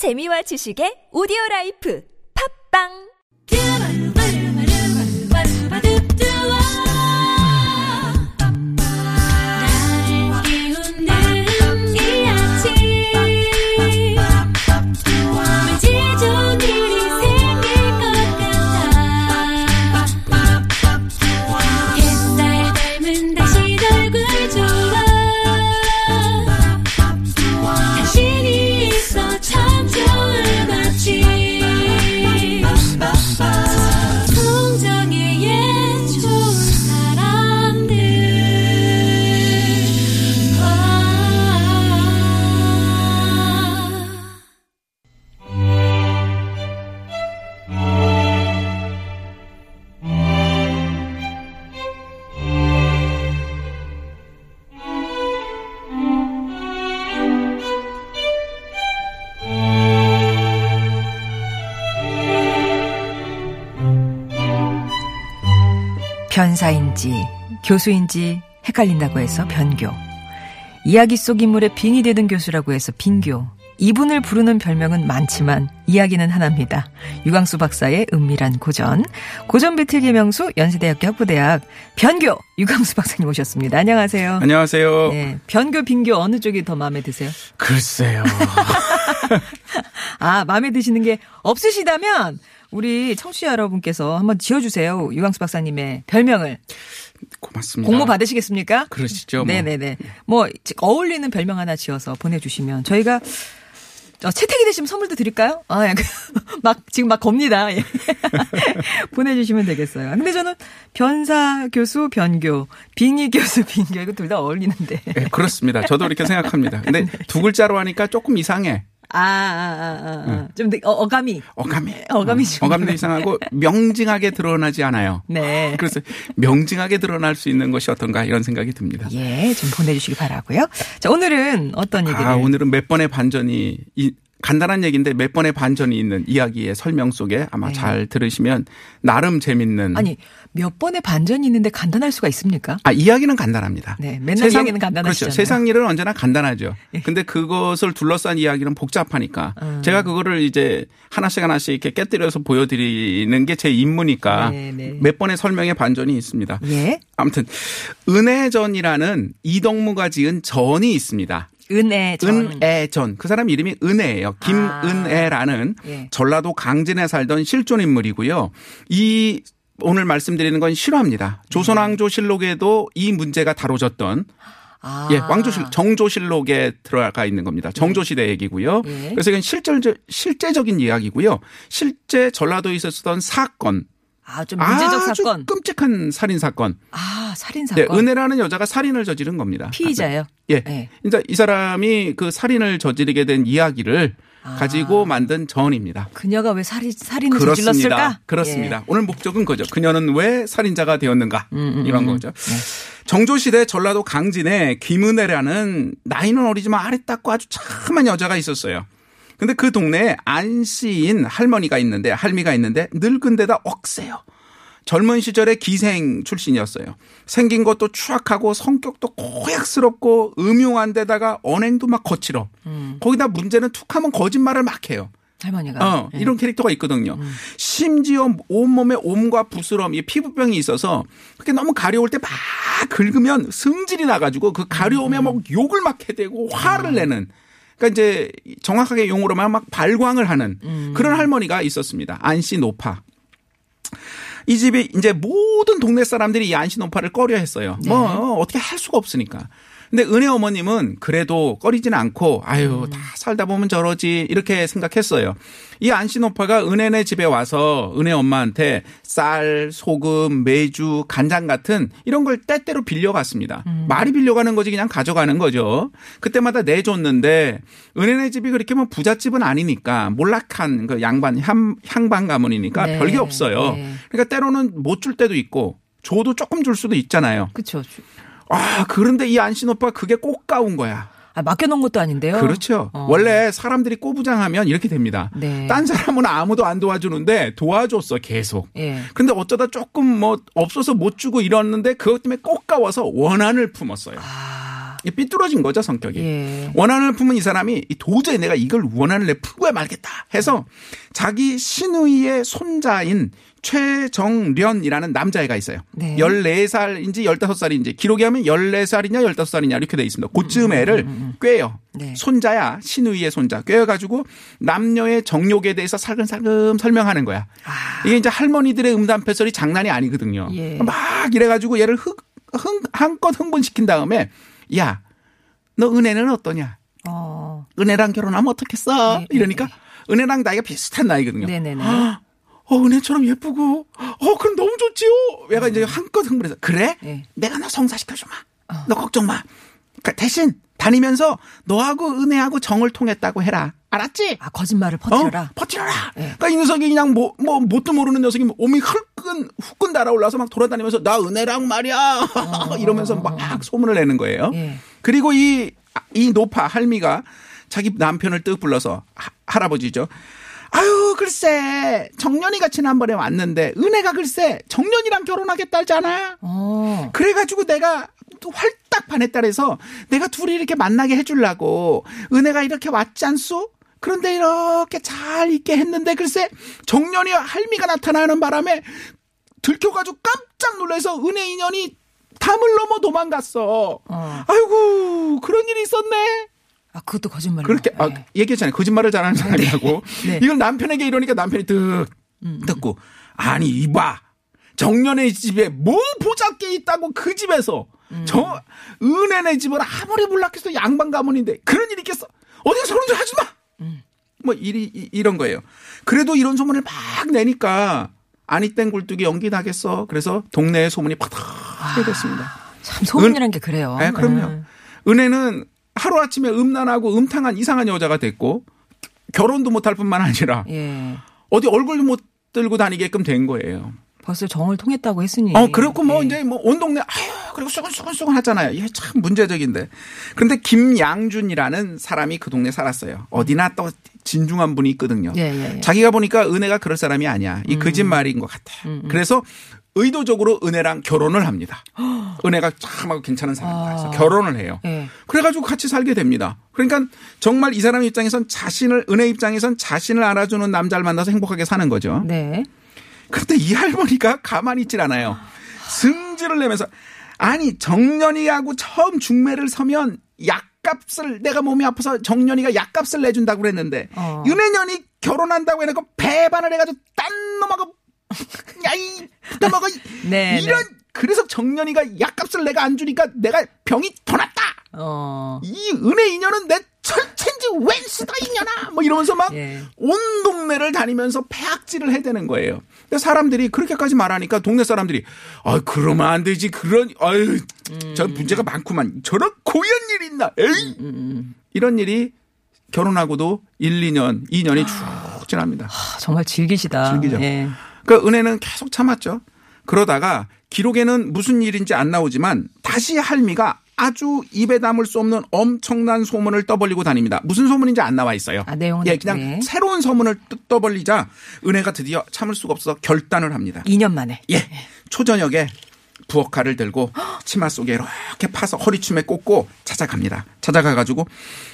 재미와 지식의 오디오 라이프. 팝빵 변사인지 교수인지 헷갈린다고 해서 변교. 이야기 속 인물의 빙이 되는 교수라고 해서 빙교. 이분을 부르는 별명은 많지만 이야기는 하나입니다. 유광수 박사의 은밀한 고전. 고전 배틀 개명수 연세대학교 학부대학 변교 유광수 박사님 오셨습니다. 안녕하세요. 안녕하세요. 네, 변교 빙교 어느 쪽이 더 마음에 드세요? 글쎄요. 아, 마음에 드시는 게 없으시다면 우리 청취자 여러분께서 한번 지어주세요. 유광수 박사님의 별명을. 고맙습니다. 공모 받으시겠습니까? 그러시죠. 뭐. 네네네. 뭐, 어울리는 별명 하나 지어서 보내주시면 저희가 어, 채택이 되시면 선물도 드릴까요? 아, 약간 막, 지금 막 겁니다. 예. 보내주시면 되겠어요. 근데 저는 변사 교수, 변교, 빙의 교수, 빙교, 이거 둘 다 어울리는데. 네, 그렇습니다. 저도 이렇게 생각합니다. 근데 두 글자로 하니까 조금 이상해. 아, 아, 아, 아, 아. 좀, 어, 어감이. 어감이. 어감이 좀. 어감도 이상하고 명징하게 드러나지 않아요. 네. 그래서 명징하게 드러날 수 있는 것이 어떤가 이런 생각이 듭니다. 예, 좀 보내주시기 바라고요. 자, 오늘은 어떤 얘기를. 아, 오늘은 몇 번의 반전이 이 간단한 얘기인데 몇 번의 반전이 있는 이야기의 설명 속에 아마 네. 잘 들으시면 나름 재밌는 아니, 몇 번의 반전이 있는데 간단할 수가 있습니까? 아, 이야기는 간단합니다. 네, 맨날 이야기는 간단하시잖아요. 그렇죠. 세상 일은 언제나 간단하죠. 예. 근데 그것을 둘러싼 이야기는 복잡하니까 음. 제가 그거를 이제 하나씩 하나씩 이렇게 깨뜨려서 보여드리는 게 제 임무니까 네, 네. 몇 번의 설명의 반전이 있습니다. 예. 아무튼 은혜전이라는 이덕무가 지은 전이 있습니다. 은혜 전. 은혜전. 그 사람 이름이 은혜예요. 김은혜라는 예. 전라도 강진에 살던 실존 인물이고요. 이 오늘 말씀드리는 건 실화입니다. 조선왕조 실록에도 이 문제가 다뤄졌던 아. 예, 왕조실 정조실록에 들어가 있는 겁니다. 정조시대 얘기고요. 예. 그래서 이건 실제 실제적인 이야기고요. 실제 전라도에 있었던 사건. 아, 좀 문제적 아주 사건. 끔찍한 살인 사건. 아, 살인 네, 사건. 은혜라는 여자가 살인을 저지른 겁니다. 피의자예요. 예. 네. 이제 이 사람이 그 살인을 저지르게 된 이야기를 아. 가지고 만든 전입니다. 그녀가 왜 살인 살인을 저질렀을까? 그렇습니다. 예. 오늘 목적은 그죠. 그녀는 왜 살인자가 되었는가 음, 이런 거죠. 정조시대 전라도 강진에 김은혜라는 나이는 어리지만 아래 닦고 아주 참한 여자가 있었어요. 근데 그 동네에 안 씨인 할머니가 있는데 할미가 있는데 늙은 데다 억세요. 젊은 시절에 기생 출신이었어요. 생긴 것도 추악하고 성격도 고약스럽고 음흉한 데다가 언행도 막 거칠어. 음. 거기다 문제는 툭하면 거짓말을 막 해요. 할머니가. 어, 예. 이런 캐릭터가 있거든요. 심지어 온몸에 옴과 부스럼, 이 피부병이 있어서 그렇게 너무 가려울 때 막 긁으면 승질이 나가지고 그 가려움에 막 욕을 막 해대고 화를 내는. 그러니까 이제 정확하게 용어로 말하면 막 발광을 하는 그런 할머니가 있었습니다. 안씨 노파. 이 집이 이제 모든 동네 사람들이 이 안씨 노파를 꺼려 했어요. 뭐 어떻게 할 수가 없으니까. 근데 은혜 어머님은 그래도 꺼리진 않고 아유 다 살다 보면 저러지 이렇게 생각했어요. 이 안씨노파가 은혜네 집에 와서 은혜 엄마한테 쌀, 소금, 메주, 간장 같은 이런 걸 때때로 빌려갔습니다. 말이 빌려가는 거지 그냥 가져가는 거죠. 그때마다 내줬는데 은혜네 집이 그렇게 뭐 부잣집은 아니니까 몰락한 그 양반 향, 향방 가문이니까 네. 별게 없어요. 네. 그러니까 때로는 못 줄 때도 있고 줘도 조금 줄 수도 있잖아요. 그렇죠. 아, 그런데 이 안신 오빠 그게 꼭 까운 거야. 아, 맡겨놓은 것도 아닌데요. 그렇죠. 어. 원래 사람들이 꼬부장하면 이렇게 됩니다. 네. 딴 사람은 아무도 안 도와주는데 도와줬어, 계속. 예. 근데 어쩌다 조금 뭐 없어서 못 주고 이랬는데 그것 때문에 꼭 까워서 원한을 품었어요. 아, 삐뚤어진 거죠 성격이. 예. 원한을 품은 이 사람이 이 도저히 내가 이걸 원한을 내 풀고야 말겠다 해서 자기 시누이의 손자인 최정련이라는 남자애가 있어요. 네. 14살인지 15살인지 기록에 하면 14살이냐 15살이냐 이렇게 돼 있습니다. 그쯤 애를 꿰요. 네. 손자야 시누이의 손자 꿰어가지고 남녀의 정욕에 대해서 살금살금 설명하는 거야. 이게 이제 할머니들의 음담패설이 장난이 아니거든요. 예. 막 이래가지고 얘를 흥, 흥, 한껏 흥분시킨 다음에 야 너 은혜는 어떠냐? 어. 은혜랑 결혼하면 어떻겠어? 네, 이러니까 은혜랑 나이가 비슷한 나이거든요. 네네네. 어, 은혜처럼 예쁘고, 어, 그럼 너무 좋지요? 얘가 이제 한껏 흥분해서, 그래? 네. 내가 너 성사시켜주마. 너 걱정 마. 그러니까 대신 다니면서 너하고 은혜하고 정을 통했다고 해라. 알았지? 아, 거짓말을 퍼뜨려라. 어? 버티려라. 네. 그러니까 이 녀석이 그냥 뭐, 뭐, 뭣도 모르는 녀석이 몸이 흘끈, 후끈 달아올라서 막 돌아다니면서 나 은혜랑 말이야. 이러면서 막 소문을 내는 거예요. 어. 예. 그리고 이, 이 노파, 할미가 자기 남편을 뜩 불러서 하, 할아버지죠. 아유, 글쎄, 정년이가 지난번에 왔는데, 은혜가 글쎄, 정년이랑 결혼하겠다 했잖아. 어. 그래가지고 내가 또 활딱 반했다 그래서 내가 둘이 이렇게 만나게 해주려고 은혜가 이렇게 왔지 않소? 그런데 이렇게 잘 있게 했는데 글쎄 정년이 할미가 나타나는 바람에 들켜가지고 깜짝 놀라서 은혜 인연이 담을 넘어 도망갔어. 어. 아이고 그런 일이 있었네. 아, 그것도 거짓말로. 그렇게 아, 네. 얘기했잖아요. 거짓말을 잘하는 사람이라고. 네. 이걸 남편에게 이러니까 남편이 득 듣고 아니 이봐 정년의 집에 뭐 보잘게 있다고 그 집에서 저 은혜네 집은 아무리 불락해서 양반 가문인데 그런 일이 있겠어 어디서 그런 줄 하지 마. 뭐 이리 이- 이런 거예요. 그래도 이런 소문을 막 내니까 아니 땡 굴뚝이 연기 나겠어. 그래서 동네에 소문이 파닥하게 됐습니다. 참 소문이란 게 그래요. 네, 그럼요. 음. 은혜는 하루 아침에 음란하고 음탕한 이상한 여자가 됐고 결혼도 못할 뿐만 아니라 예. 어디 얼굴도 못 들고 다니게끔 된 거예요. 벌써 정을 통했다고 했으니. 어, 그렇고 뭐 예. 이제 뭐 온 동네 아유, 그리고 수근수근수근 하잖아요. 이게 참 문제적인데. 그런데 김양준이라는 사람이 그 동네 살았어요. 어디나 또 진중한 분이 있거든요. 예, 예, 예. 자기가 보니까 은혜가 그럴 사람이 아니야. 이 거짓말인 것 같아요. 그래서 의도적으로 은혜랑 결혼을 합니다. 은혜가 참하고 괜찮은 사람이다. 그래서 아. 결혼을 해요. 예. 그래가지고 같이 살게 됩니다. 그러니까 정말 이 사람 입장에선 자신을 은혜 입장에선 자신을 알아주는 남자를 만나서 행복하게 사는 거죠. 네. 그런데 이 할머니가 가만히 있질 않아요. 승질을 내면서 아니 정년이하고 처음 중매를 서면 약값을 내가 몸이 아파서 정년이가 약값을 내준다고 그랬는데 어. 윤혜년이 결혼한다고 해놓고 배반을 해가지고 딴 놈하고 야이 놈하고 네, 이런 네. 그래서 정년이가 약값을 내가 안 주니까 내가 병이 더 났다. 어. 이 은혜 인연은 내 철체인지 웬 수다 인연아 뭐 이러면서 막온 예. 동네를 다니면서 폐악질을 해대는 거예요. 근데 사람들이 그렇게까지 말하니까 동네 사람들이 아 그러면 안 되지 그런 아유 저 문제가 많구만 저런 고연 일 있나 에이 이런 일이 결혼하고도 1, 2년 2년이 쭉 지납니다. 아, 정말 즐기시다. 즐기죠. 예. 그 은혜는 계속 참았죠. 그러다가 기록에는 무슨 일인지 안 나오지만 다시 할미가 아주 입에 담을 수 없는 엄청난 소문을 떠벌리고 다닙니다. 무슨 소문인지 안 나와 있어요. 아, 내용은 예, 그냥 네. 새로운 소문을 떠- 떠벌리자 은혜가 드디어 참을 수가 없어서 결단을 합니다. 2년 만에. 예. 초저녁에 부엌칼을 들고 치마 속에 이렇게 파서 허리춤에 꽂고 찾아갑니다. 찾아가가지고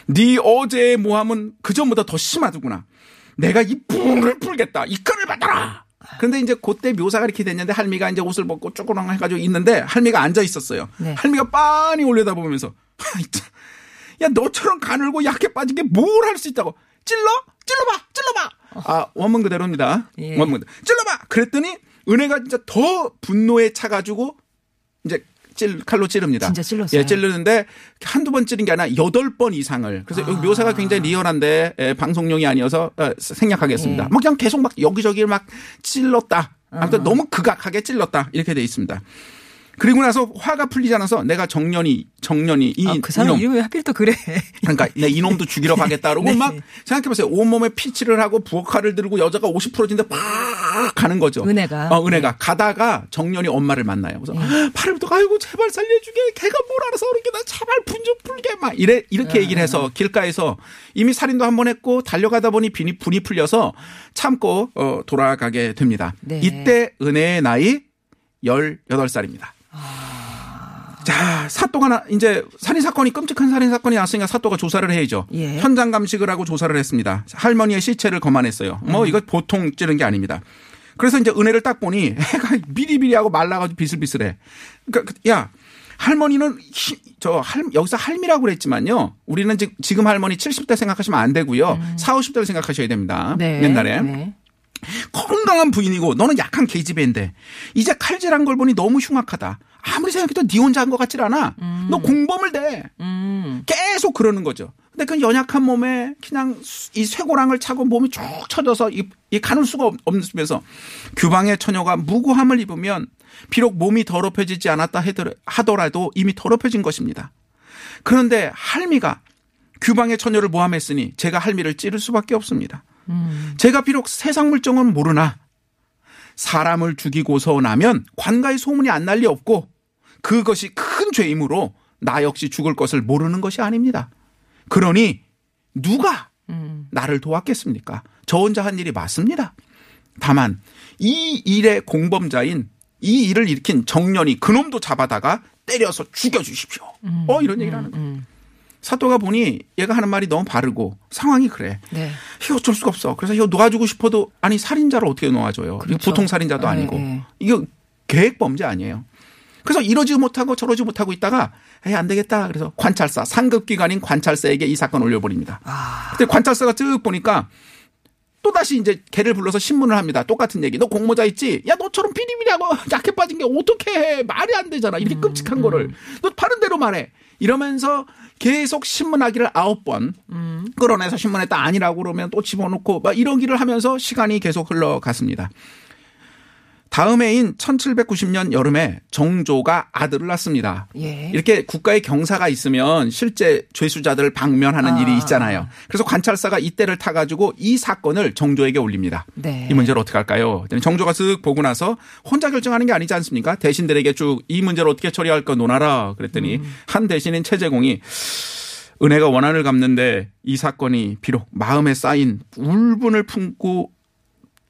네 어제의 모함은 그전보다 더 심하더구나. 내가 이 불을 풀겠다. 이 칼을 받아라. 그런데 이제 그때 묘사가 이렇게 됐는데 할미가 이제 옷을 벗고 쪼그랑 해가지고 있는데 할미가 앉아 있었어요. 네. 할미가 빤히 올려다보면서. 야 너처럼 가늘고 약해 빠진 게 뭘 할 수 있다고 찔러 찔러봐 찔러봐 아 원문 그대로입니다 예. 원문 그대로 찔러봐 그랬더니 은혜가 진짜 더 분노에 차가지고 이제 찔 칼로 찌릅니다. 진짜 찔렀어요. 예 찌르는데 한두 번 찌른 게 아니라 여덟 번 이상을. 그래서 여기 묘사가 굉장히 리얼한데 예, 방송용이 아니어서 어, 생략하겠습니다. 예. 뭐 그냥 계속 막 여기저기 막 찔렀다. 아무튼 너무 극악하게 찔렀다. 이렇게 돼 있습니다 그리고 나서 화가 풀리지 않아서 내가 정년이 정년이 이 아, 그 사람 이놈 이름이 왜 하필 또 그래. 그러니까 내 이놈도 죽이러 가겠다 그러고 네. 막 생각해보세요 온몸에 피치를 하고 부엌칼을 들고 여자가 옷이 풀어진데 팍 가는 거죠. 은혜가. 어, 은혜가 가다가 정년이 엄마를 만나요. 그래서 팔을 붙고 아이고 제발 살려주게 걔가 뭘 알아서 그렇게 나 제발 분 좀 풀게 막 이래 이렇게 얘기를 해서 길가에서 이미 살인도 한 번 했고 달려가다 보니 분이 분이 풀려서 참고 어, 돌아가게 됩니다. 네. 이때 은혜의 나이 18살입니다. 자, 사또가 나, 이제 살인 사건이 끔찍한 살인 사건이 났으니까 사또가 조사를 해야죠. 예. 현장 감식을 하고 조사를 했습니다. 할머니의 시체를 검안했어요. 뭐 음. 이거 보통 찌른 게 아닙니다. 그래서 이제 은혜를 딱 보니 해가 비리비리하고 말라가지고 비슬비슬해. 그러니까 그- 야 할머니는 히- 저 할, 여기서 할미라고 그랬지만요. 우리는 지- 지금 할머니 70대 생각하시면 안 되고요. 4, 50대를 생각하셔야 됩니다. 음. 네. 옛날에. 네. 건강한 부인이고 너는 약한 계집애인데 이제 칼질한 걸 보니 너무 흉악하다. 아무리 생각해도 네 혼자 한 것 같질 않아. 너 공범을 대. 음. 계속 그러는 거죠. 근데 그 연약한 몸에 그냥 수- 이 쇠고랑을 차고 몸이 쭉 쳐져서 이, 이 가눌 수가 없- 없으면서 규방의 처녀가 무고함을 입으면 비록 몸이 더럽혀지지 않았다 하더라도 이미 더럽혀진 것입니다. 그런데 할미가 규방의 처녀를 모함했으니 제가 할미를 찌를 수밖에 없습니다. 제가 비록 세상 물정은 모르나 사람을 죽이고서 나면 관가의 소문이 안 날리 없고 그것이 큰 죄이므로 나 역시 죽을 것을 모르는 것이 아닙니다. 그러니 누가 나를 도왔겠습니까? 저 혼자 한 일이 맞습니다. 다만 이 일의 공범자인 이 일을 일으킨 정년이 그놈도 잡아다가 때려서 죽여주십시오. 어 이런 얘기를 하는 거예요. 사또가 보니 얘가 하는 말이 너무 바르고 상황이 그래. 네. 이거 어쩔 수가 없어. 그래서 이거 놓아주고 싶어도 아니 살인자를 어떻게 놓아줘요? 그렇죠. 보통 살인자도 네, 아니고 네. 이거 계획 범죄 아니에요. 그래서 이러지 못하고 저러지 못하고 있다가 에이 안 되겠다. 그래서 관찰사 상급 기관인 관찰사에게 이 사건 을 올려버립니다. 아. 근데 관찰사가 쭉 보니까 또 다시 이제 걔를 불러서 신문을 합니다. 똑같은 얘기. 너 공모자 있지? 야 너처럼 비리비리하고 약해 빠진 게 어떻게 해? 말이 안 되잖아. 이렇게 끔찍한 거를 너 바른 대로 말해. 이러면서 계속 신문하기를 아홉 번 끌어내서 신문했다 아니라고 그러면 또 집어넣고 막 이러기를 하면서 시간이 계속 흘러갔습니다. 다음 해인 1790년 여름에 정조가 아들을 낳습니다. 예. 이렇게 국가의 경사가 있으면 실제 죄수자들을 방면하는 아. 일이 있잖아요. 그래서 관찰사가 이때를 타가지고 이 사건을 정조에게 올립니다. 네. 이 문제를 어떻게 할까요? 정조가 쓱 보고 나서 혼자 결정하는 게 아니지 않습니까? 대신들에게 쭉 이 문제를 어떻게 처리할 까 논하라. 그랬더니 음. 한 대신인 최재공이 은혜가 원한을 갚는데 이 사건이 비록 마음에 쌓인 울분을 품고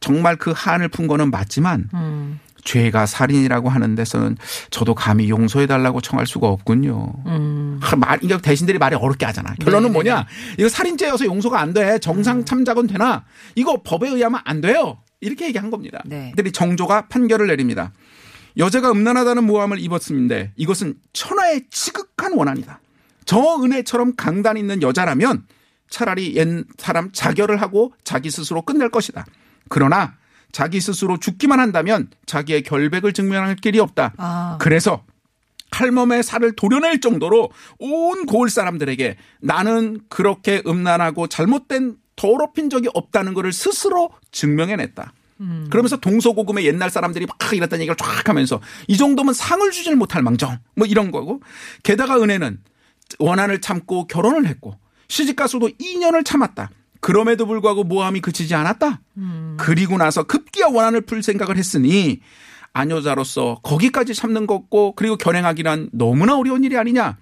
정말 그 한을 푼 거는 맞지만 음. 죄가 살인이라고 하는 데서는 저도 감히 용서해 달라고 청할 수가 없군요. 음. 하, 말, 이게 대신들이 말이 어렵게 하잖아. 결론은 네네네. 뭐냐? 이거 살인죄여서 용서가 안 돼. 정상 참작은 되나? 이거 법에 의하면 안 돼요. 이렇게 얘기한 겁니다. 네. 그들이 정조가 판결을 내립니다. 여자가 음란하다는 모함을 입었음인데 이것은 천하의 지극한 원한이다. 저 은혜처럼 강단 있는 여자라면 차라리 옛 사람 자결을 하고 자기 스스로 끝낼 것이다. 그러나 자기 스스로 죽기만 한다면 자기의 결백을 증명할 길이 없다. 아. 그래서 할멈의 살을 도려낼 정도로 온 고을 사람들에게 나는 그렇게 음란하고 잘못된 더럽힌 적이 없다는 것을 스스로 증명해냈다. 그러면서 동서고금의 옛날 사람들이 막 이랬다는 얘기를 쫙 하면서 이 정도면 상을 주질 못할 망정 뭐 이런 거고 게다가 은혜는 원한을 참고 결혼을 했고 시집가서도 2년을 참았다. 그럼에도 불구하고 모함이 그치지 않았다. 그리고 나서 급기야 원한을 풀 생각을 했으니 아녀자로서 거기까지 참는 것고 그리고 결행하기란 너무나 어려운 일이 아니냐.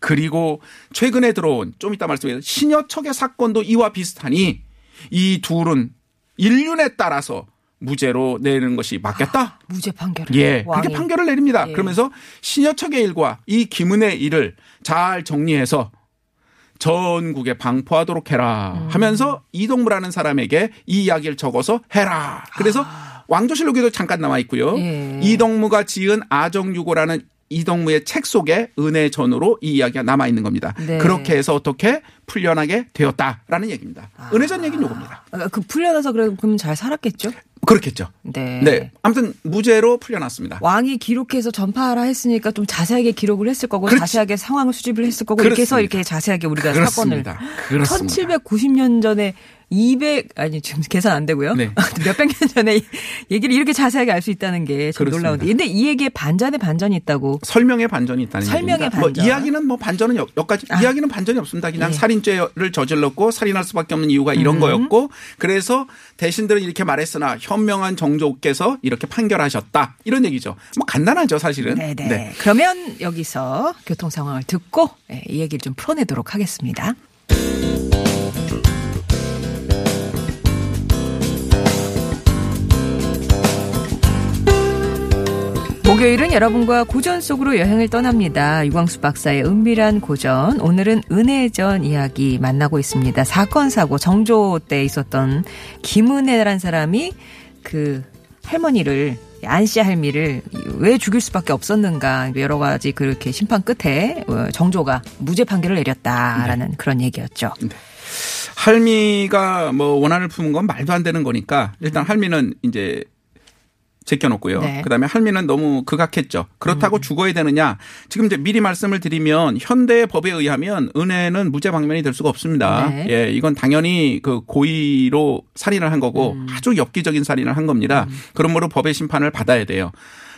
그리고 최근에 들어온 좀 이따 말씀드린 신여 척의 사건도 이와 비슷하니 이 둘은 인륜에 따라서 무죄로 내는 것이 맞겠다. 무죄 판결을. 예, 왕이. 그렇게 판결을 내립니다. 예. 그러면서 신여척의 일과 이 김은의 일을 잘 정리해서 전국에 방포하도록 해라 음. 하면서 이동무라는 사람에게 이 이야기를 적어서 해라. 그래서 왕조실록에도 잠깐 나와 있고요. 아. 예. 이동무가 지은 아정유고라는 이동무의 책 속에 은혜 전으로 이 이야기가 남아 있는 겁니다. 네. 그렇게 해서 어떻게 풀려나게 되었다라는 얘기입니다. 은혜 전 얘기는 요겁니다. 아, 그 풀려나서 그래 그럼 잘 살았겠죠? 그렇겠죠. 네. 네. 아무튼 무죄로 풀려났습니다. 왕이 기록해서 전파하라 했으니까 좀 자세하게 기록을 했을 거고 그렇지. 자세하게 상황을 수집을 했을 거고 이렇게 해서 그렇습니다. 이렇게 자세하게 우리가 그렇습니다. 사건을 그렇습니다. 1790년 전에 200 아니 지금 계산 안 되고요. 네. 몇백 년 전에 얘기를 이렇게 자세하게 알 수 있다는 게좀 그렇습니다. 놀라운데. 근데 이 얘기에 반전에 반전이 있다고. 설명에 반전이 있다는 설명에 얘기입니다. 반전. 뭐 이야기는 뭐 반전은 여- 여기까지 이야기는 반전이 없습니다. 그냥 예. 살인죄를 저질렀고 살인할 수밖에 없는 이유가 이런 음. 거였고 그래서 대신들은 이렇게 말했으나 현명한 정조께서 이렇게 판결하셨다 이런 얘기죠. 뭐 간단하죠 사실은. 네네. 네. 그러면 여기서 교통 상황을 듣고 예, 이 얘기를 좀 풀어내도록 하겠습니다. 목요일은 여러분과 고전 속으로 여행을 떠납니다. 유광수 박사의 은밀한 고전. 오늘은 은혜전 이야기 만나고 있습니다. 사건 사고 정조 때 있었던 김은혜라는 사람이 그 할머니를 안씨 할미를 왜 죽일 수밖에 없었는가 여러 가지 그렇게 심판 끝에 어, 정조가 무죄 판결을 내렸다라는 그런 얘기였죠. 할미가 뭐 원한을 품은 건 말도 안 되는 거니까 일단 할미는 이제 제껴놓고요. 네. 그다음에 할미는 너무 극악했죠. 그렇다고 죽어야 되느냐? 지금 이제 미리 말씀을 드리면 현대의 법에 의하면 은혜는 무죄 방면이 될 수가 없습니다. 네. 예, 이건 당연히 그 고의로 살인을 한 거고 아주 엽기적인 살인을 한 겁니다. 그러므로 법의 심판을 받아야 돼요.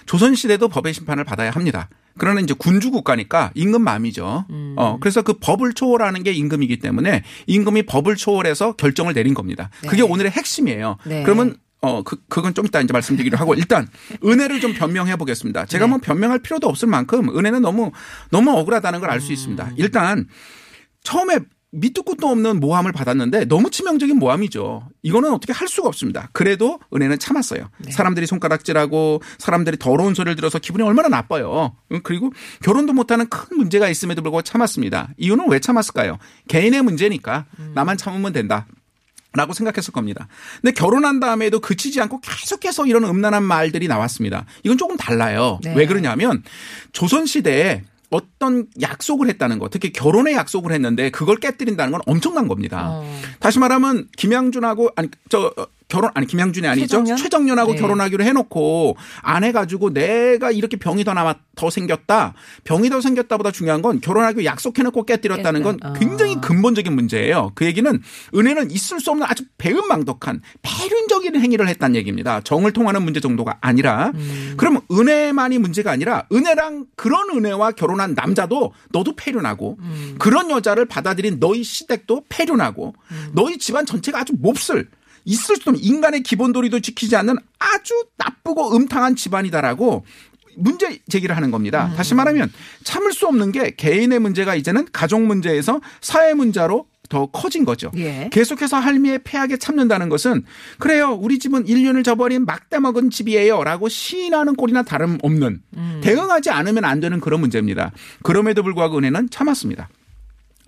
조선 시대도 법의 심판을 받아야 합니다. 그러나 이제 군주 국가니까 임금 마음이죠. 어, 그래서 그 법을 초월하는 게 임금이기 때문에 임금이 법을 초월해서 결정을 내린 겁니다. 그게 네. 오늘의 핵심이에요. 네. 그러면 어, 그, 그건 좀 이따 이제 말씀드리기로 하고 일단 은혜를 좀 변명해 보겠습니다. 제가 네. 뭐 변명할 필요도 없을 만큼 은혜는 너무, 너무 억울하다는 걸 알수 있습니다. 일단 처음에 밑도 끝도 없는 모함을 받았는데 너무 치명적인 모함이죠. 이거는 어떻게 할 수가 없습니다. 그래도 은혜는 참았어요. 사람들이 손가락질하고 사람들이 더러운 소리를 들어서 기분이 얼마나 나빠요. 응, 그리고 결혼도 못하는 큰 문제가 있음에도 불구하고 참았습니다. 이유는 왜 참았을까요? 개인의 문제니까 나만 참으면 된다. 라고 생각했을 겁니다. 근데 결혼한 다음에도 그치지 않고 계속해서 이런 음란한 말들이 나왔습니다. 이건 조금 달라요. 네. 왜 그러냐면 조선시대에 어떤 약속을 했다는 거, 특히 결혼의 약속을 했는데 그걸 깨뜨린다는 건 엄청난 겁니다. 어. 다시 말하면 김양준하고 아니 저 어, 결혼 아니 김양준이 아니죠 최정연? 최정연? 하고 네. 결혼하기로 해놓고 안 해가지고 내가 이렇게 병이 더 남아 더 생겼다 병이 더 생겼다보다 중요한 건 결혼하기로 약속해놓고 깨뜨렸다는 건 깼다. 아. 굉장히 근본적인 문제예요. 그 얘기는 은혜는 있을 수 없는 아주 배은망덕한 폐륜적인 행위를 했다는 얘기입니다. 정을 통하는 문제 정도가 아니라 음. 그러면 은혜만이 문제가 아니라 은혜랑 그런 은혜와 결혼한 남자도 너도 폐륜하고 음. 그런 여자를 받아들인 너희 시댁도 폐륜하고 음. 너희 집안 전체가 아주 몹쓸 있을 수 없는 인간의 기본 도리도 지키지 않는 아주 나쁘고 음탕한 집안이다라고 문제 제기를 하는 겁니다. 음. 다시 말하면 참을 수 없는 게 개인의 문제가 이제는 가족 문제에서 사회 문제로 더 커진 거죠. 예. 계속해서 할미의 폐하게 참는다는 것은 그래요. 우리 집은 인륜을 저버린 막대 먹은 집이에요라고 시인하는 꼴이나 다름없는 음. 대응하지 않으면 안 되는 그런 문제입니다. 그럼에도 불구하고 은혜는 참았습니다.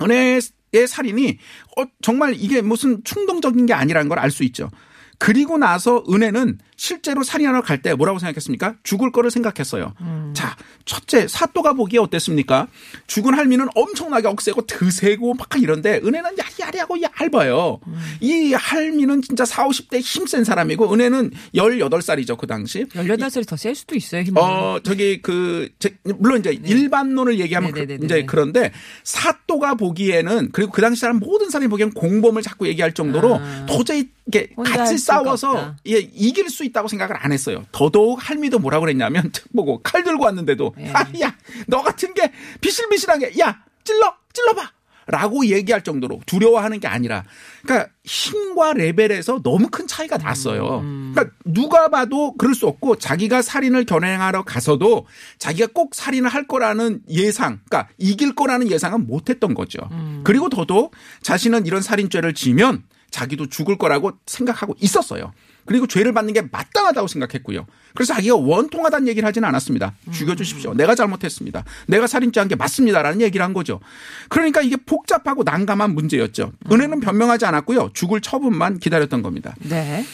은혜의 살인이 어, 정말 이게 무슨 충동적인 게 아니라는 걸 알 수 있죠. 그리고 나서 은혜는 실제로 살인하러 갈 때 뭐라고 생각했습니까? 죽을 거를 생각했어요. 자, 첫째, 사또가 보기에 어땠습니까? 죽은 할미는 엄청나게 억세고 드세고 막 이런데 은혜는 야리야리하고 얇아요. 이 할미는 진짜 4, 50대 힘센 사람이고 은혜는 18살이죠, 그 당시. 18살이 더 셀 수도 있어요, 힘은. 어, 저기 그, 제- 물론 이제 일반론을 얘기하면 그-. 이제 그런데 사또가 보기에는 그리고 그 당시 사람 모든 사람이 보기엔 공범을 자꾸 얘기할 정도로 아. 도저히 이게 같이 싸워서. 예, 이길 수 있다고 생각을 안 했어요. 더더욱 할미도 뭐라고 그랬냐면 보고 칼 들고 왔는데도 예. 아, 야, 너 같은 게 비실비실하게 야, 찔러, 찔러봐. 라고 얘기할 정도로 두려워하는 게 아니라 그러니까 힘과 레벨에서 너무 큰 차이가 났어요. 음, 그러니까 누가 봐도 그럴 수 없고 자기가 살인을 겨냥하러 가서도 자기가 꼭 살인을 할 거라는 예상, 그러니까 이길 거라는 예상은 못 했던 거죠. 음. 그리고 더더욱 자신은 이런 살인죄를 지면 자기도 죽을 거라고 생각하고 있었어요. 그리고 죄를 받는 게 마땅하다고 생각했고요. 그래서 자기가 원통하다는 얘기를 하지는 않았습니다. 죽여주십시오. 내가 잘못했습니다. 내가 살인죄한 게 맞습니다라는 얘기를 한 거죠. 그러니까 이게 복잡하고 난감한 문제였죠. 은혜는 변명하지 않았고요. 죽을 처분만 기다렸던 겁니다. 네.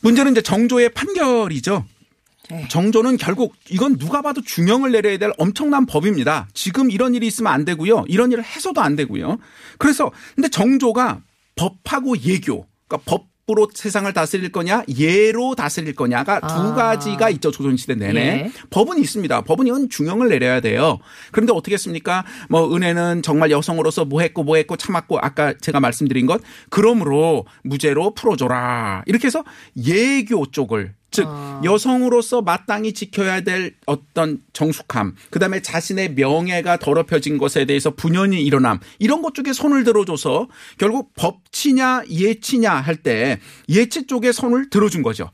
문제는 이제 정조의 판결이죠. 네. 정조는 결국 이건 누가 봐도 중형을 내려야 될 엄청난 법입니다. 지금 이런 일이 있으면 안 되고요. 이런 일을 해서도 안 되고요. 그래서 근데 정조가 법하고 예교, 그러니까 법 으로 세상을 다스릴 거냐, 예로 다스릴 거냐가 두 아. 가지가 있죠. 조선시대 내내. 예. 법은 있습니다. 법은 이건 중형을 내려야 돼요. 그런데 어떻게 했습니까? 뭐 은혜는 정말 여성으로서 뭐 했고 뭐 했고 참았고 아까 제가 말씀드린 것 그러므로 무죄로 풀어줘라. 이렇게 해서 예교 쪽을 즉 아. 여성으로서 마땅히 지켜야 될 어떤 정숙함, 그다음에 자신의 명예가 더럽혀진 것에 대해서 분연히 일어남 이런 것 쪽에 손을 들어줘서 결국 법치냐 예치냐 할 때 예치 쪽에 손을 들어준 거죠.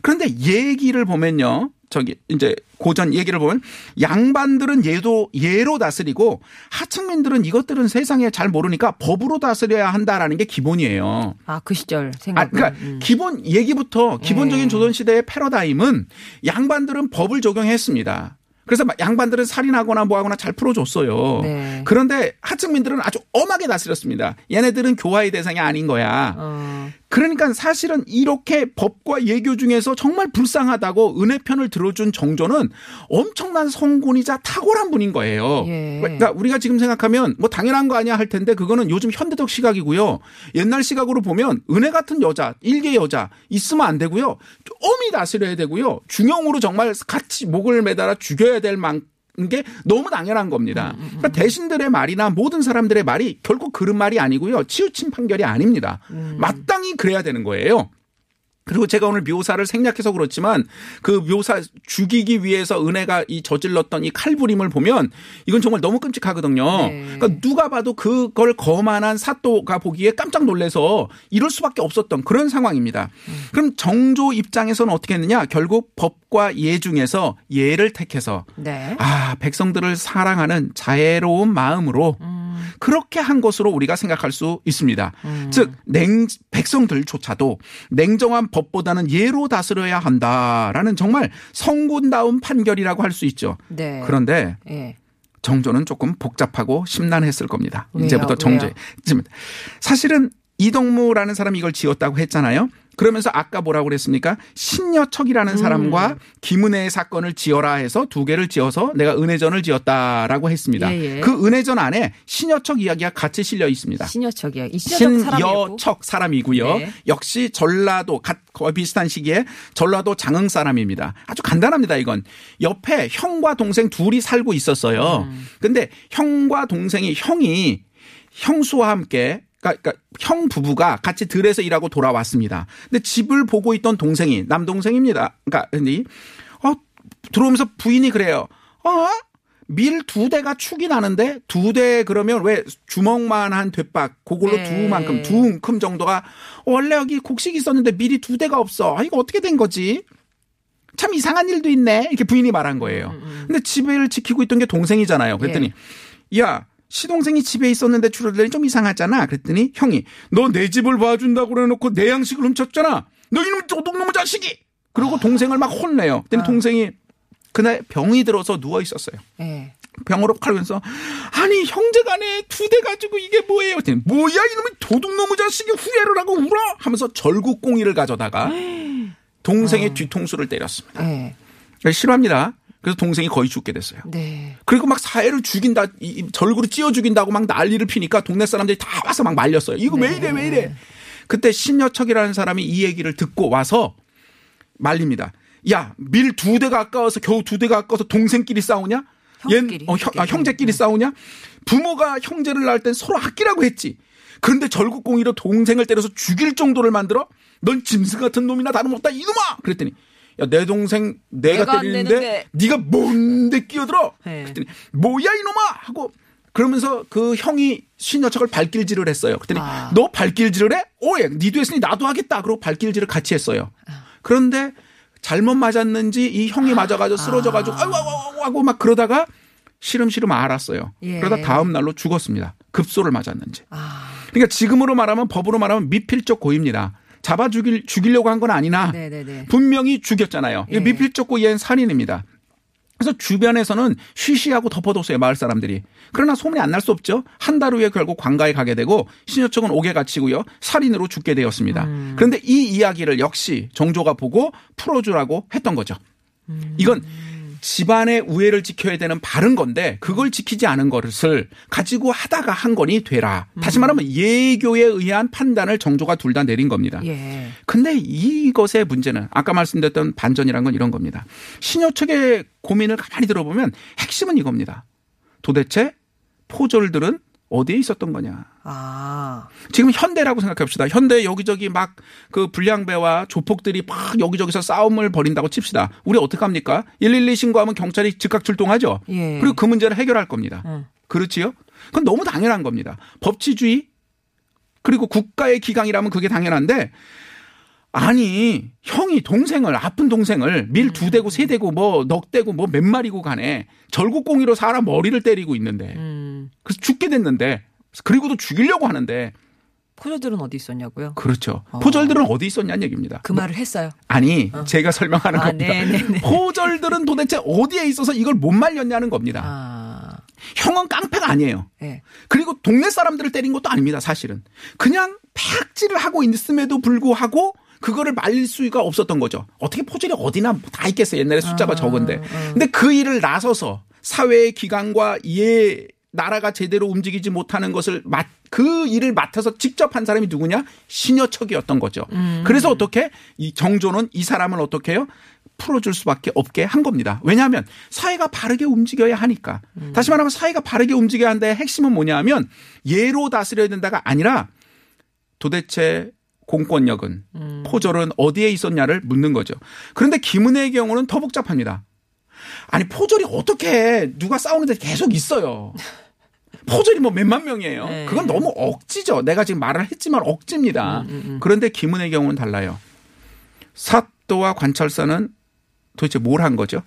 그런데 얘기를 보면요. 저기 이제 고전 얘기를 보면 양반들은 예도 예로 다스리고 하층민들은 이것들은 세상에 잘 모르니까 법으로 다스려야 한다라는 게 기본이에요. 아, 그 시절 생각. 아, 그러니까 기본 얘기부터 기본적인 예. 조선 시대의 패러다임은 양반들은 법을 적용했습니다. 그래서 막 양반들은 살인하거나 뭐하거나 잘 풀어줬어요. 네. 그런데 하층민들은 아주 엄하게 다스렸습니다. 얘네들은 교화의 대상이 아닌 거야. 어, 그러니까 사실은 이렇게 법과 예교 중에서 정말 불쌍하다고 은혜 편을 들어준 정조는 엄청난 성군이자 탁월한 분인 거예요. 예. 그러니까 우리가 지금 생각하면 뭐 당연한 거 아니야 할 텐데 그거는 요즘 현대적 시각이고요. 옛날 시각으로 보면 은혜 같은 여자, 일개 여자 있으면 안 되고요. 엄히 다스려야 되고요. 중형으로 정말 같이 목을 매달아 죽여야 될 만큼 게 너무 당연한 겁니다. 그러니까 대신들의 말이나 모든 사람들의 말이 결국 그런 말이 아니고요. 치우친 판결이 아닙니다. 마땅히 그래야 되는 거예요. 그리고 제가 오늘 묘사를 생략해서 그렇지만 그 묘사 죽이기 위해서 은혜가 이 저질렀던 이 칼부림을 보면 이건 정말 너무 끔찍하거든요. 네. 그러니까 누가 봐도 그걸 거만한 사또가 보기에 깜짝 놀래서 이럴 수밖에 없었던 그런 상황입니다. 그럼 정조 입장에서는 어떻게 했느냐? 결국 법과 예 중에서 예를 택해서 네. 아, 백성들을 사랑하는 자애로운 마음으로 그렇게 한 것으로 우리가 생각할 수 있습니다. 즉, 냉, 백성들조차도 냉정한 법보다는 예로 다스려야 한다라는 정말 성군다운 판결이라고 할 수 있죠. 네. 그런데 예. 정조는 조금 복잡하고 심란했을 겁니다. 왜요? 이제부터 정조. 왜요? 지금 사실은 이동무라는 사람이 이걸 지었다고 했잖아요. 그러면서 아까 뭐라고 그랬습니까? 신여척이라는 사람과 김은혜의 사건을 지어라 해서 두 개를 지어서 내가 은혜전을 지었다라고 했습니다. 예, 예. 그 은혜전 안에 신여척 이야기가 같이 실려 있습니다. 신여척 이야. 신여척 사람이었고. 신여척 사람이고요. 네. 역시 전라도 가- 거의 비슷한 시기에 전라도 장흥 사람입니다. 아주 간단합니다. 이건 옆에 형과 동생 둘이 살고 있었어요. 음. 근데 형과 동생이 형이 형수와 함께 그러니까 형 부부가 같이 들에서 일하고 돌아왔습니다. 근데 집을 보고 있던 동생이 남동생입니다. 그러니까 근데 어 들어오면서 부인이 그래요. 어? 밀 두 대가 축이 나는데 두 대 그러면 왜 주먹만한 대박 그걸로 네. 두만큼 두 움큼 정도가 원래 여기 곡식이 있었는데 밀이 두 대가 없어. 아, 이거 어떻게 된 거지? 참 이상한 일도 있네. 이렇게 부인이 말한 거예요. 근데 집을 지키고 있던 게 동생이잖아요. 그랬더니 야 시동생이 집에 있었는데 줄어들니 좀 이상하잖아. 그랬더니 형이 너 내 집을 봐준다고 그래놓고 내 양식을 훔쳤잖아. 너 이놈 도둑놈의 자식이. 그리고 동생을 막 혼내요. 그랬더니 동생이 그날 병이 들어서 누워 있었어요. 예. 병으로 칼면서 아니 형제간에 두 대 가지고 이게 뭐예요? 그랬더니 뭐야 이놈의 도둑놈의 자식이 후회를 하고 울어 하면서 절구꽁이를 가져다가 동생의 뒤통수를 때렸습니다. 예. 싫어합니다. 그래서 동생이 거의 죽게 됐어요. 네. 그리고 막 사회를 죽인다, 이- 이 절구로 찌어 죽인다고 막 난리를 피니까 동네 사람들이 다 와서 막 말렸어요. 이거 왜 이래, 왜 이래. 그때 신여척이라는 사람이 이 얘기를 듣고 와서 말립니다. 야, 밀 두 대가 아까워서 겨우 두 대가 아까워서 동생끼리 싸우냐? 형제끼리, 얜- 어, 형, 아, 형제끼리. 형제끼리 싸우냐? 부모가 형제를 낳을 땐 서로 아끼라고 했지. 그런데 절구공이로 동생을 때려서 죽일 정도를 만들어? 넌 짐승 같은 놈이나 다름없다 이놈아! 그랬더니 야, 내 동생 내가, 때리는데. 네가 뭔데 끼어들어? 네. 그랬더니 뭐야 이놈아 하고 그러면서 그 형이 신여척을 발길질을 했어요. 그랬더니 아. 너 발길질을 해? 오예, 니도 했으니 나도 하겠다. 그러고 발길질을 같이 했어요. 그런데 잘못 맞았는지 이 형이 맞아가지고 쓰러져가지고 아이고 아이고 하고 막 그러다가 시름시름 알았어요. 예. 그러다 다음 날로 죽었습니다. 급소를 맞았는지. 아. 그러니까 지금으로 말하면 법으로 말하면 미필적 고의입니다. 잡아 죽일 죽이려고 한 건 아니나 네네네. 분명히 죽였잖아요. 예. 미필적 고의엔 살인입니다. 그래서 주변에서는 쉬쉬하고 덮어뒀어요 마을 사람들이. 그러나 소문이 안 날 수 없죠. 한 달 후에 결국 관가에 가게 되고 신여척은 옥에 갇히고요 살인으로 죽게 되었습니다. 그런데 이 이야기를 역시 정조가 보고 풀어주라고 했던 거죠. 이건 집안의 우애를 지켜야 되는 바른 건데 그걸 지키지 않은 것을 가지고 하다가 한 건이 되라. 다시 말하면 예교에 의한 판단을 정조가 둘 다 내린 겁니다. 예. 근데 이것의 문제는 아까 말씀드렸던 반전이란 건 이런 겁니다. 신여척의 고민을 가만히 들어보면 핵심은 이겁니다. 도대체 포졸들은 어디에 있었던 거냐. 아. 지금 현대라고 생각해 봅시다. 현대 여기저기 막 그 불량배와 조폭들이 막 여기저기서 싸움을 벌인다고 칩시다. 우리 어떻게 합니까? 112 신고하면 경찰이 즉각 출동하죠. 예. 그리고 그 문제를 해결할 겁니다. 응. 그렇지요? 그건 너무 당연한 겁니다. 법치주의 그리고 국가의 기강이라면 그게 당연한데 아니 형이 동생을 아픈 동생을 밀 두 대고 세 대고 뭐 넉 대고 뭐 몇 마리고 간에 절구공이로 사람 머리를 때리고 있는데 음. 그래서 죽게 됐는데 그리고도 죽이려고 하는데 포조들은 어디 있었냐고요? 그렇죠. 어. 포절들은 어디 있었냐는 얘기입니다. 그 말을 했어요. 아니 제가 설명하는 아, 겁니다. 네네네. 포절들은 도대체 어디에 있어서 이걸 못 말렸냐는 겁니다. 아, 형은 깡패가 아니에요. 예. 그리고 동네 사람들을 때린 것도 아닙니다, 사실은. 그냥 폐악질을 하고 있음에도 불구하고 그거를 말릴 수가 없었던 거죠. 어떻게 포절이 어디나 다 있겠어요. 옛날에 숫자가 아, 적은데. 근데 그 일을 나서서 사회의 기관과 이해 나라가 제대로 움직이지 못하는 것을 맡, 그 일을 맡아서 직접 한 사람이 누구냐? 신여척이었던 거죠. 그래서 어떻게 이 정조는 이 사람을 어떻게 해요? 풀어줄 수밖에 없게 한 겁니다. 왜냐하면 사회가 바르게 움직여야 하니까. 다시 말하면 사회가 바르게 움직여야 하는데 핵심은 뭐냐 하면 예로 다스려야 된다가 아니라 도대체 공권력은 포절은 어디에 있었냐를 묻는 거죠. 그런데 김은혜의 경우는 더 복잡합니다. 아니 포절이 어떻게 누가 싸우는데 계속 있어요. 포절이 뭐 몇만 명이에요. 네. 그건 너무 억지죠. 내가 지금 말을 했지만 억지입니다. 그런데 김은혜의 경우는 달라요. 사또와 관찰사는 도대체 뭘 한 거죠?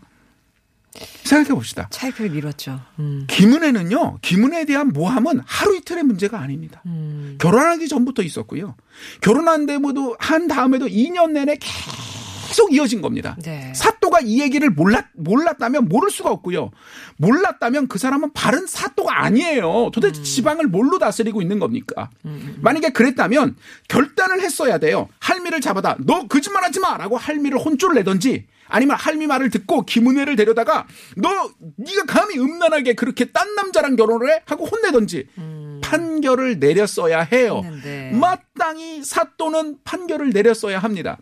생각해 봅시다. 차이크를 밀었죠. 음. 김은혜는요, 김은혜에 대한 모함은 하루 이틀의 문제가 아닙니다. 음. 결혼하기 전부터 있었고요. 결혼한 데모도 한 다음에도 2년 내내 계속 이어진 겁니다. 네. 사또가 이 얘기를 몰랐, 몰랐다면 모를 수가 없고요. 몰랐다면 그 사람은 바른 사또가 아니에요. 도대체 지방을 뭘로 다스리고 있는 겁니까? 만약에 그랬다면 결단을 했어야 돼요. 할미를 잡아다. 너 거짓말 하지 마! 라고 할미를 혼쭐을 내던지 아니면 할미 말을 듣고 김은혜를 데려다가 너 네가 감히 음란하게 그렇게 딴 남자랑 결혼을 해? 하고 혼내던지 판결을 내렸어야 해요. 했는데. 마땅히 사또는 판결을 내렸어야 합니다.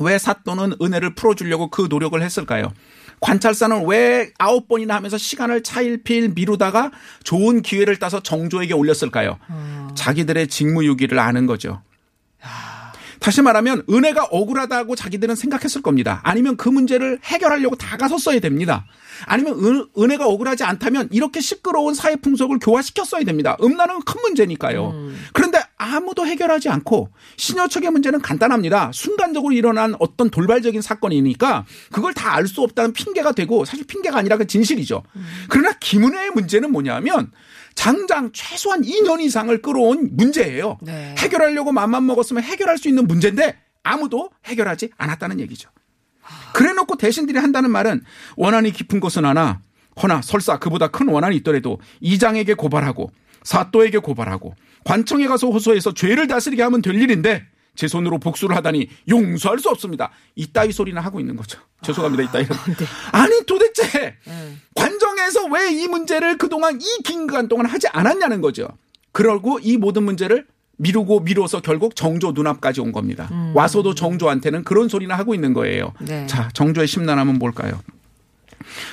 왜 사또는 은혜를 풀어주려고 그 노력을 했을까요? 관찰사는 왜 아홉 번이나 하면서 시간을 차일피일 미루다가 좋은 기회를 따서 정조에게 올렸을까요? 자기들의 직무유기를 아는 거죠. 다시 말하면 은혜가 억울하다고 자기들은 생각했을 겁니다. 아니면 그 문제를 해결하려고 다가섰어야 됩니다. 아니면 은, 은혜가 억울하지 않다면 이렇게 시끄러운 사회 풍속을 교화시켰어야 됩니다. 음란은 큰 문제니까요. 그런데 아무도 해결하지 않고 신여척의 문제는 간단합니다. 순간적으로 일어난 어떤 돌발적인 사건이니까 그걸 다 알 수 없다는 핑계가 되고 사실 핑계가 아니라 그 진실이죠. 그러나 김은혜의 문제는 뭐냐면 장장 최소한 2년 이상을 끌어온 문제예요. 네. 해결하려고 맘만 먹었으면 해결할 수 있는 문제인데 아무도 해결하지 않았다는 얘기죠. 그래 놓고 대신들이 한다는 말은 원한이 깊은 것은 하나 허나 설사 그보다 큰 원한이 있더라도 이장에게 고발하고 사또에게 고발하고 관청에 가서 호소해서 죄를 다스리게 하면 될 일인데 제 손으로 복수를 하다니 용서할 수 없습니다. 이따위 소리나 하고 있는 거죠. 죄송합니다. 이따위. 아니 도대체 관정에서 왜 이 문제를 그동안 이 긴 기간 동안 하지 않았냐는 거죠. 그러고 이 모든 문제를 미루고 미뤄서 결국 정조 눈앞까지 온 겁니다. 와서도 정조한테는 그런 소리나 하고 있는 거예요. 네. 자, 정조의 심란함은 뭘까요?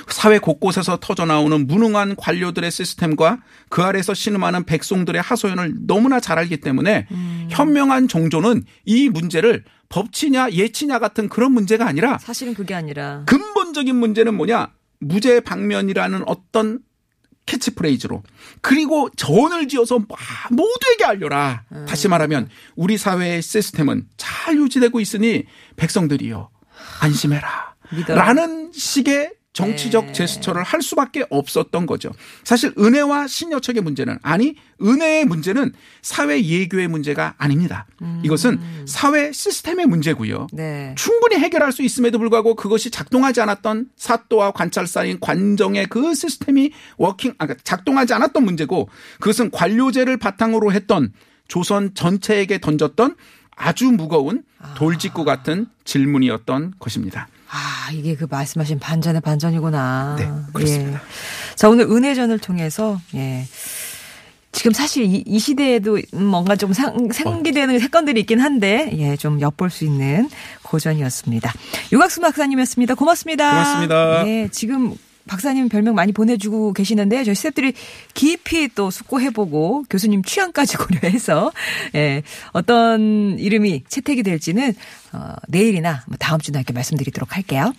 사회 곳곳에서 터져나오는 무능한 관료들의 시스템과 그 아래서 신음하는 백성들의 하소연을 너무나 잘 알기 때문에 현명한 정조는 이 문제를 법치냐 예치냐 같은 그런 문제가 아니라 사실은 그게 아니라 근본적인 문제는 뭐냐? 무죄 방면이라는 어떤 캐치프레이즈로 그리고 전을 지어서 막 모두에게 알려라. 다시 말하면 우리 사회의 시스템은 잘 유지되고 있으니 백성들이여 안심해라. 믿어라. 라는 식의 정치적 네. 제스처를 할 수밖에 없었던 거죠. 사실 은애와 신여척의 문제는 아니 은애의 문제는 사회 예교의 문제가 아닙니다. 이것은 사회 시스템의 문제고요. 네. 충분히 해결할 수 있음에도 불구하고 그것이 작동하지 않았던 사또와 관찰사인 관정의 그 시스템이 working 아 그러니까 작동하지 않았던 문제고 그것은 관료제를 바탕으로 했던 조선 전체에게 던졌던 아주 무거운 돌직구 같은 질문이었던 것입니다. 아, 이게 그 말씀하신 반전의 반전이구나. 네, 그렇습니다. 예. 자, 오늘 은혜전을 통해서, 예. 지금 사실 이, 이 시대에도 뭔가 좀 상, 상기되는 사건들이 있긴 한데, 예, 좀 엿볼 수 있는 고전이었습니다. 유각수 박사님이었습니다. 고맙습니다. 고맙습니다. 예, 지금 박사님 별명 많이 보내주고 계시는데, 저희 스태프들이 깊이 또 숙고해보고 교수님 취향까지 고려해서, 예, 어떤 이름이 채택이 될지는, 어, 내일이나 뭐 다음 주나 이렇게 말씀드리도록 할게요.